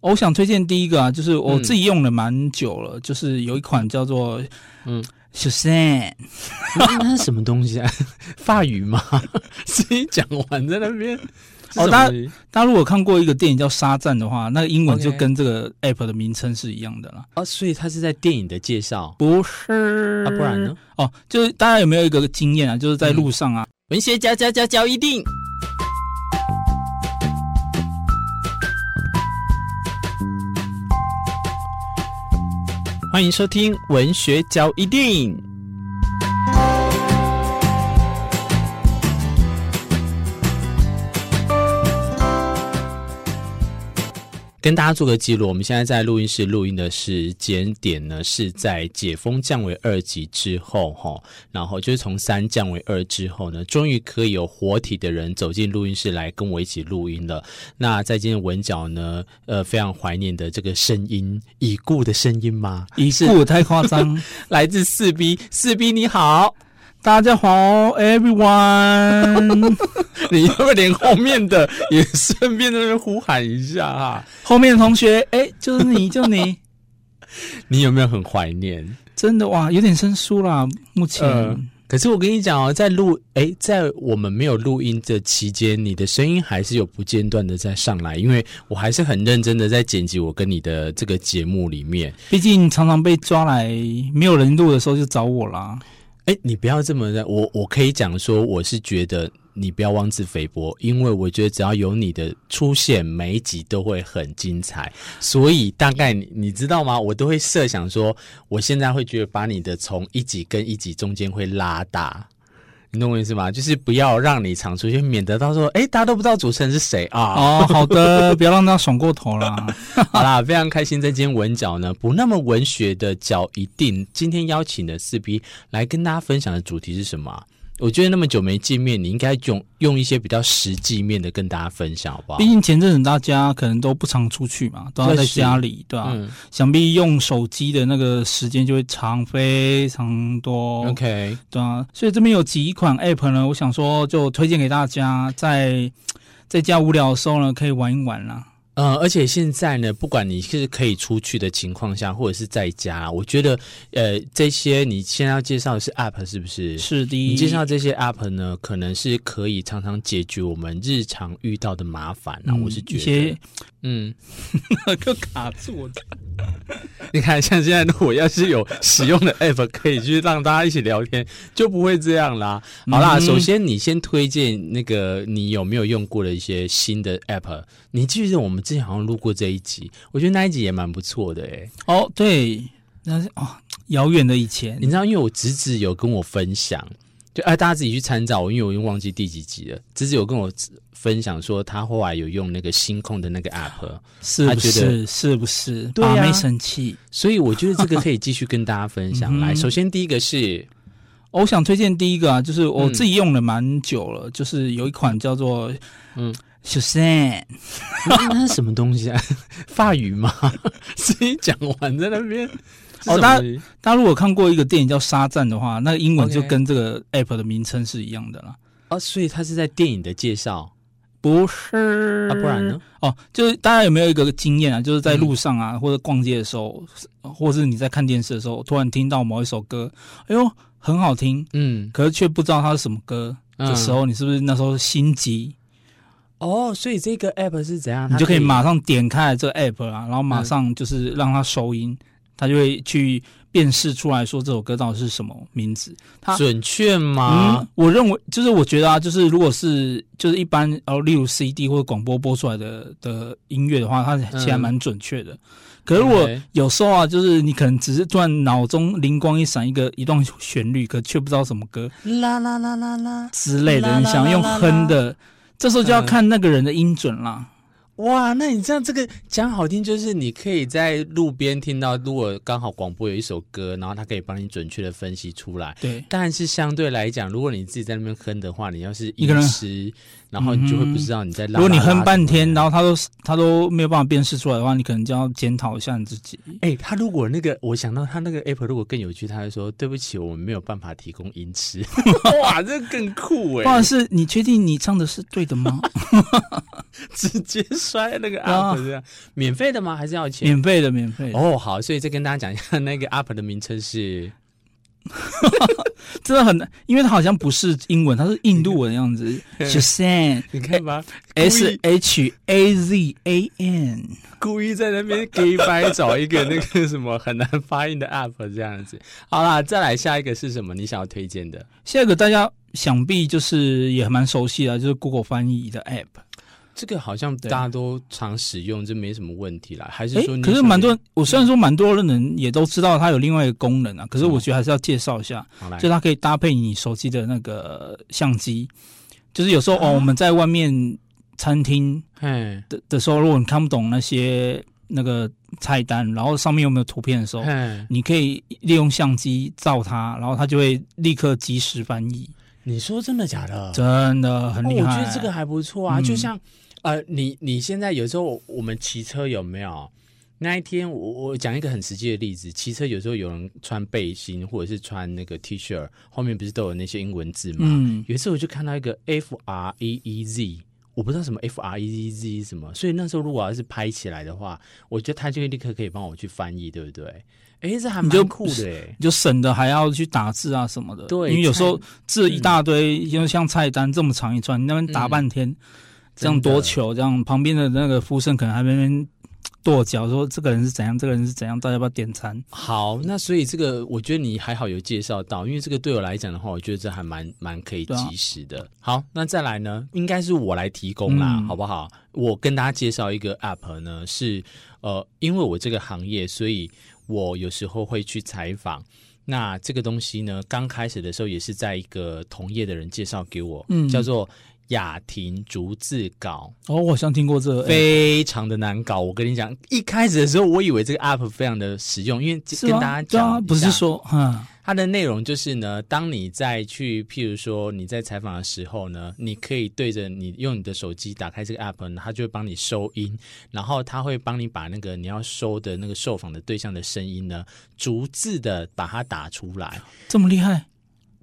我想推荐第一个啊，就是我自己用了蛮久了，嗯、就是有一款叫做嗯 Shazam 那是什么东西啊？法语吗？自己讲完在那边。哦，大家大家如果看过一个电影叫《沙赞》的话，那个英文就跟这个 app 的名称是一样的啦。哦，所以它是在电影的介绍？不是，啊，不然呢？哦，就是大家有没有一个经验啊？就是在路上啊，嗯、文学家家家教一定。欢迎收听文学交易电影。跟大家做个记录，我们现在在录音室录音的时间点呢，是在解封降为二级之后，哈，然后就是从三降为二之后呢，终于可以有活体的人走进录音室来跟我一起录音了。那在今天文角呢，呃，非常怀念的这个声音，已故的声音吗？已故太夸张，来自四 B，四 B 你好。大家好，everyone！你要不要连后面的也顺便在那边呼喊一下哈？后面的同学，哎、欸，就是你，就你，你有没有很怀念？真的哇，有点生疏啦。目前、呃，可是我跟你讲哦，在录哎，在我们没有录音的期间，你的声音还是有不间断的在上来，因为我还是很认真的在剪辑我跟你的这个节目里面。毕竟常常被抓来没有人录的时候就找我啦。哎，你不要这么的，我我可以讲说，我是觉得你不要妄自菲薄，因为我觉得只要有你的出现，每一集都会很精彩。所以大概你你知道吗？我都会设想说，我现在会觉得把你的从一集跟一集中间会拉大。你懂我意思吗？就是不要让你常出现，免得到时候哎，大家都不知道主持人是谁啊。哦，好的，不要让他爽过头啦。好啦，非常开心，在今天文角呢，不那么文学的角一定，今天邀请的四 B 来跟大家分享的主题是什么？我觉得那么久没见面，你应该用用一些比较实际面的跟大家分享，好不好？毕竟前阵子大家可能都不常出去嘛，都要在家里，对吧、啊？嗯、想必用手机的那个时间就会长非常多。OK，对啊，所以这边有几款 App 呢，我想说就推荐给大家，在在家无聊的时候呢，可以玩一玩啦。呃，而且现在呢，不管你是可以出去的情况下，或者是在家，我觉得，呃，这些你现在要介绍的是 App 是不是？是的。你介绍这些 App 呢，可能是可以常常解决我们日常遇到的麻烦啊。嗯、我是觉得，嗯，个卡住了。你看，像现在如果要是有使用的 App 可以去让大家一起聊天，就不会这样啦。好啦，嗯、首先你先推荐那个你有没有用过的一些新的 App？你记得我们之前好像录过这一集，我觉得那一集也蛮不错的诶、欸。哦，对，那是哦，遥远的以前，你知道，因为我侄子有跟我分享。就哎，大家自己去参照，因为我已经忘记第几集了。只是有跟我分享说，他后来有用那个星控的那个 app，是不是？是不是？对啊，没生气。所以我觉得这个可以继续跟大家分享。来，首先第一个是，我想推荐第一个啊，就是我自己用了蛮久了，就是有一款叫做嗯 Shazam，那是什么东西啊？法语吗？自己讲完在那边。哦，大家大家如果看过一个电影叫《沙赞》的话，那个英文就跟这个 app 的名称是一样的啦。哦，所以它是在电影的介绍？不是，啊，不然呢？哦，就是大家有没有一个经验啊？就是在路上啊，嗯、或者逛街的时候，或者是你在看电视的时候，突然听到某一首歌，哎呦，很好听，嗯，可是却不知道它是什么歌的时候，嗯、你是不是那时候心急？哦，所以这个 app 是怎样？你就可以马上点开这个 app 啊，然后马上就是让它收音。它就会去辨识出来说这首歌到底是什么名字，它准确吗？嗯，我认为就是我觉得啊，就是如果是就是一般哦，例如 CD 或者广播播出来的的音乐的话，它其实还蛮准确的。嗯、可是我有时候啊，就是你可能只是突然脑中灵光一闪，一个一段旋律，可却不知道什么歌，啦啦啦啦啦之类的，你想用哼的，这时候就要看那个人的音准啦。哇，那你这样这个讲好听，就是你可以在路边听到，如果刚好广播有一首歌，然后它可以帮你准确的分析出来。对，但是相对来讲，如果你自己在那边哼的话，你要是一个人吃，然后你就会不知道你在拉拉拉。如果你哼半天，然后他都他都没有办法辨识出来的话，你可能就要检讨一下你自己。哎、欸，他如果那个，我想到他那个 app 如果更有趣，他会说对不起，我们没有办法提供音痴。哇，这更酷哎！或者是你确定你唱的是对的吗？直接摔那个 app 这样，啊、免费的吗？还是要钱？免费的，免费。哦，好，所以再跟大家讲一下，那个 app 的名称是。真的很难，因为它好像不是英文，它是印度文的样子。Shazam，你看吧，S H A Z A N，故意在那边给白找一个那个什么很难发音的 app 这样子。好啦，再来下一个是什么？你想要推荐的？下一个大家想必就是也蛮熟悉的，就是 Google 翻译的 app。这个好像大家都常使用，这没什么问题啦。还是说，可是蛮多人，我虽然说蛮多的人也都知道它有另外一个功能啊，可是我觉得还是要介绍一下，嗯、就它可以搭配你手机的那个相机，就是有时候、啊、哦我们在外面餐厅的的时候，如果你看不懂那些那个菜单，然后上面有没有图片的时候，你可以利用相机照它，然后它就会立刻及时翻译。你说真的假的？真的很厉害。哦，我觉得这个还不错啊，嗯、就像。呃，你你现在有时候我们骑车有没有？那一天我我讲一个很实际的例子，骑车有时候有人穿背心或者是穿那个 T 恤，后面不是都有那些英文字吗？嗯，有一次我就看到一个 F R E E Z，我不知道什么 F R E z Z 什么，所以那时候如果要是拍起来的话，我觉得他就会立刻可以帮我去翻译，对不对？哎，这还蛮酷的就省得还要去打字啊什么的。对，因为有时候字一大堆，因为、嗯、像菜单这么长一串，你那边打半天。嗯这样多球，这样旁边的那个服务生可能还在那边跺脚，说这个人是怎样，这个人是怎样，大家要不要点餐？好，那所以这个我觉得你还好有介绍到，因为这个对我来讲的话，我觉得这还蛮蛮可以及时的。啊、好，那再来呢，应该是我来提供啦，嗯、好不好？我跟大家介绍一个 app 呢，是呃，因为我这个行业，所以我有时候会去采访。那这个东西呢，刚开始的时候也是在一个同业的人介绍给我，嗯，叫做。雅婷逐字稿哦，我好像听过这个，非常的难搞。我跟你讲，一开始的时候，我以为这个 app 非常的实用，因为跟大家讲、啊，不是说，嗯，它的内容就是呢，当你在去，譬如说你在采访的时候呢，你可以对着你用你的手机打开这个 app 呢，它就会帮你收音，然后它会帮你把那个你要收的那个受访的对象的声音呢，逐字的把它打出来，这么厉害。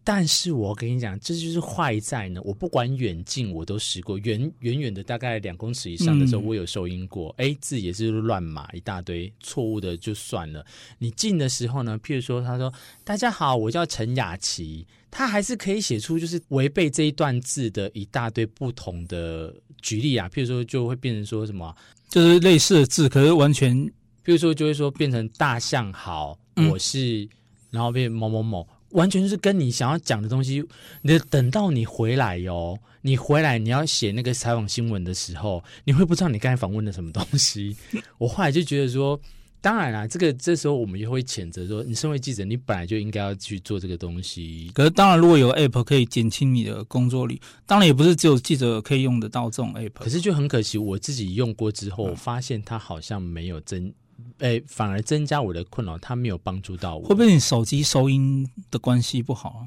但是我跟你讲，这就是坏在呢。我不管远近，我都试过。远远远的，大概两公尺以上的时候，我有收音过。哎、嗯，字也是乱码一大堆，错误的就算了。你近的时候呢，譬如说，他说：“大家好，我叫陈雅琪。”他还是可以写出就是违背这一段字的一大堆不同的举例啊。譬如说，就会变成说什么，就是类似的字，可是完全，譬如说，就会说变成大象好，我是，嗯、然后变某某某。完全是跟你想要讲的东西，你等到你回来哟，你回来你要写那个采访新闻的时候，你会不知道你刚才访问的什么东西。我后来就觉得说，当然啦，这个这时候我们也会谴责说，你身为记者，你本来就应该要去做这个东西。可是当然，如果有 app 可以减轻你的工作力，当然也不是只有记者可以用得到这种 app。可是就很可惜，我自己用过之后，我发现它好像没有真。哎、欸，反而增加我的困扰，它没有帮助到我。会不会你手机收音的关系不好啊？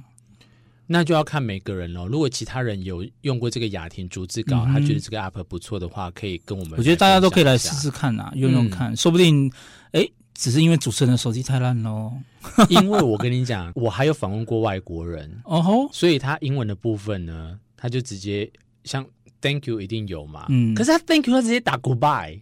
那就要看每个人了。如果其他人有用过这个雅婷逐字稿，嗯、他觉得这个 app 不错的话，可以跟我们。我觉得大家都可以来试试看啊，用用看，嗯、说不定哎、欸，只是因为主持人的手机太烂喽。因为我跟你讲，我还有访问过外国人哦吼，所以他英文的部分呢，他就直接像 Thank you 一定有嘛，嗯，可是他 Thank you 他直接打 Goodbye。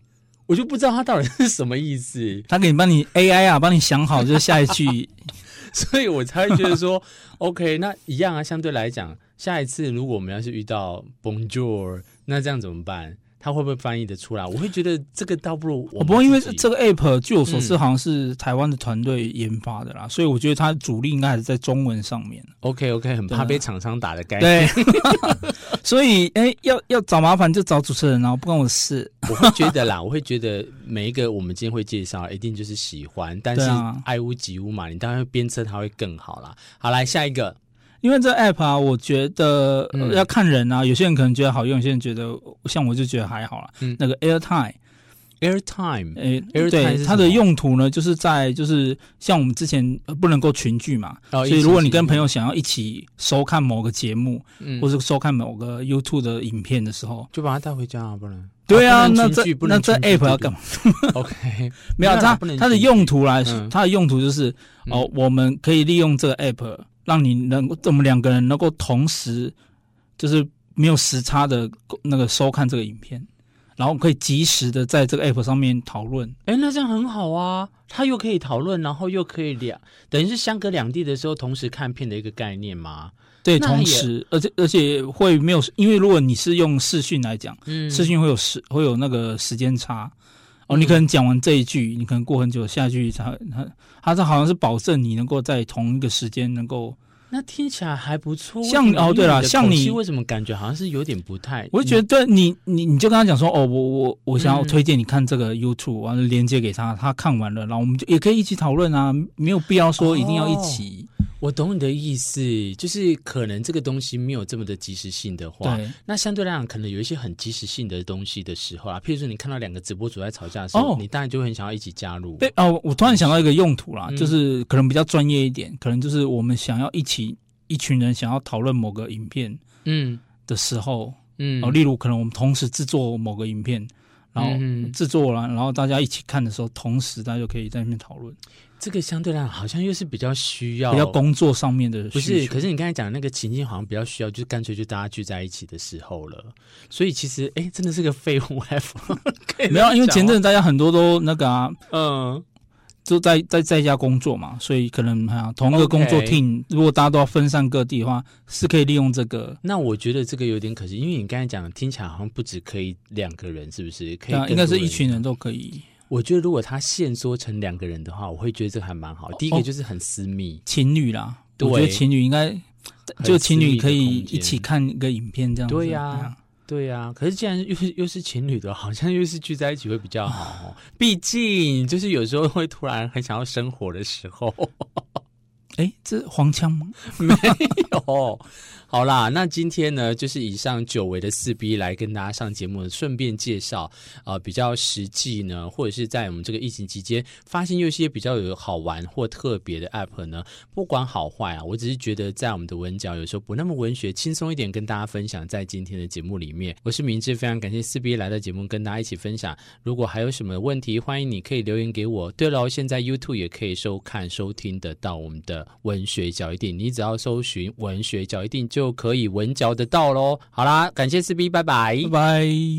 我就不知道他到底是什么意思，他给你帮你 AI 啊，帮你想好就是下一句，所以我才会觉得说，OK，那一样啊，相对来讲，下一次如果我们要是遇到 Bonjour，那这样怎么办？他会不会翻译的出来？我会觉得这个倒不如我。不过因为这个 app 据我所知好像是台湾的团队研发的啦，嗯、所以我觉得它主力应该还是在中文上面。OK OK，很怕被厂商打的概念。对，所以哎、欸，要要找麻烦就找主持人哦，不关我的事。我会觉得啦，我会觉得每一个我们今天会介绍，一定就是喜欢，但是爱屋及乌嘛，你当然会鞭策他会更好啦。好，来下一个。因为这 app 啊，我觉得要看人啊，嗯、有些人可能觉得好用，有些人觉得像我就觉得还好啦。嗯，那个 AirTime，AirTime，哎，Airtime 对，它的用途呢，就是在就是像我们之前不能够群聚嘛，哦、所以如果你跟朋友想要一起收看某个节目，嗯，或是收看某个 YouTube 的影片的时候，就把它带回家啊，不能。对啊，啊那这那这 app 要干嘛？OK，没有它它的用途来它的用途就是、嗯、哦，我们可以利用这个 app。让你能够，我们两个人能够同时，就是没有时差的那个收看这个影片。然后可以及时的在这个 app 上面讨论。哎，那这样很好啊，他又可以讨论，然后又可以两，等于是相隔两地的时候同时看片的一个概念嘛？对，同时，而且而且会没有，因为如果你是用视讯来讲，嗯，视讯会有时会有那个时间差。哦，你可能讲完这一句，你可能过很久，下一句才他他这好像是保证你能够在同一个时间能够。那听起来还不错。像哦，对了，像你为什么感觉好像是有点不太？我就觉得你你你就跟他讲说，哦，我我我想要推荐你看这个 YouTube，完了连接给他，他看完了，然后我们就也可以一起讨论啊，没有必要说一定要一起。哦我懂你的意思，就是可能这个东西没有这么的及时性的话，那相对来讲，可能有一些很及时性的东西的时候啊，譬如说你看到两个直播主在吵架的时候，哦、你当然就会很想要一起加入。对哦，我突然想到一个用途啦，嗯、就是可能比较专业一点，可能就是我们想要一起一群人想要讨论某个影片，嗯。的时候，嗯，哦，例如可能我们同时制作某个影片，然后制作了，然后大家一起看的时候，同时大家就可以在那边讨论。这个相对来讲好像又是比较需要，比较工作上面的，不是？可是你刚才讲的那个情境好像比较需要，就是干脆就大家聚在一起的时候了。所以其实，哎，真的是个废物 F 没有，因为前阵子大家很多都那个啊，嗯，就在在在家工作嘛，所以可能哈同一个工作 team，如果大家都要分散各地的话，是可以利用这个。那我觉得这个有点可惜，因为你刚才讲的听起来好像不止可以两个人，是不是？可以，应该是一群人都可以。我觉得如果他限缩成两个人的话，我会觉得这个还蛮好。第一个就是很私密，哦、情侣啦，对我觉得情侣应该就情侣可以一起看一个影片这样子。对呀、对呀、啊。可是既然又是又是情侣的，好像又是聚在一起会比较好。毕竟就是有时候会突然很想要生活的时候。哎，这黄腔吗？没有。好啦，那今天呢，就是以上久违的四 B 来跟大家上节目，顺便介绍啊、呃，比较实际呢，或者是在我们这个疫情期间发现有些比较有好玩或特别的 App 呢，不管好坏啊，我只是觉得在我们的文角有时候不那么文学，轻松一点跟大家分享在今天的节目里面。我是明志，非常感谢四 B 来到节目跟大家一起分享。如果还有什么问题，欢迎你可以留言给我。对了，现在 YouTube 也可以收看收听得到我们的文学角一定，你只要搜寻文学角一定就可以文嚼得到喽。好啦，感谢四 B，拜拜，拜拜。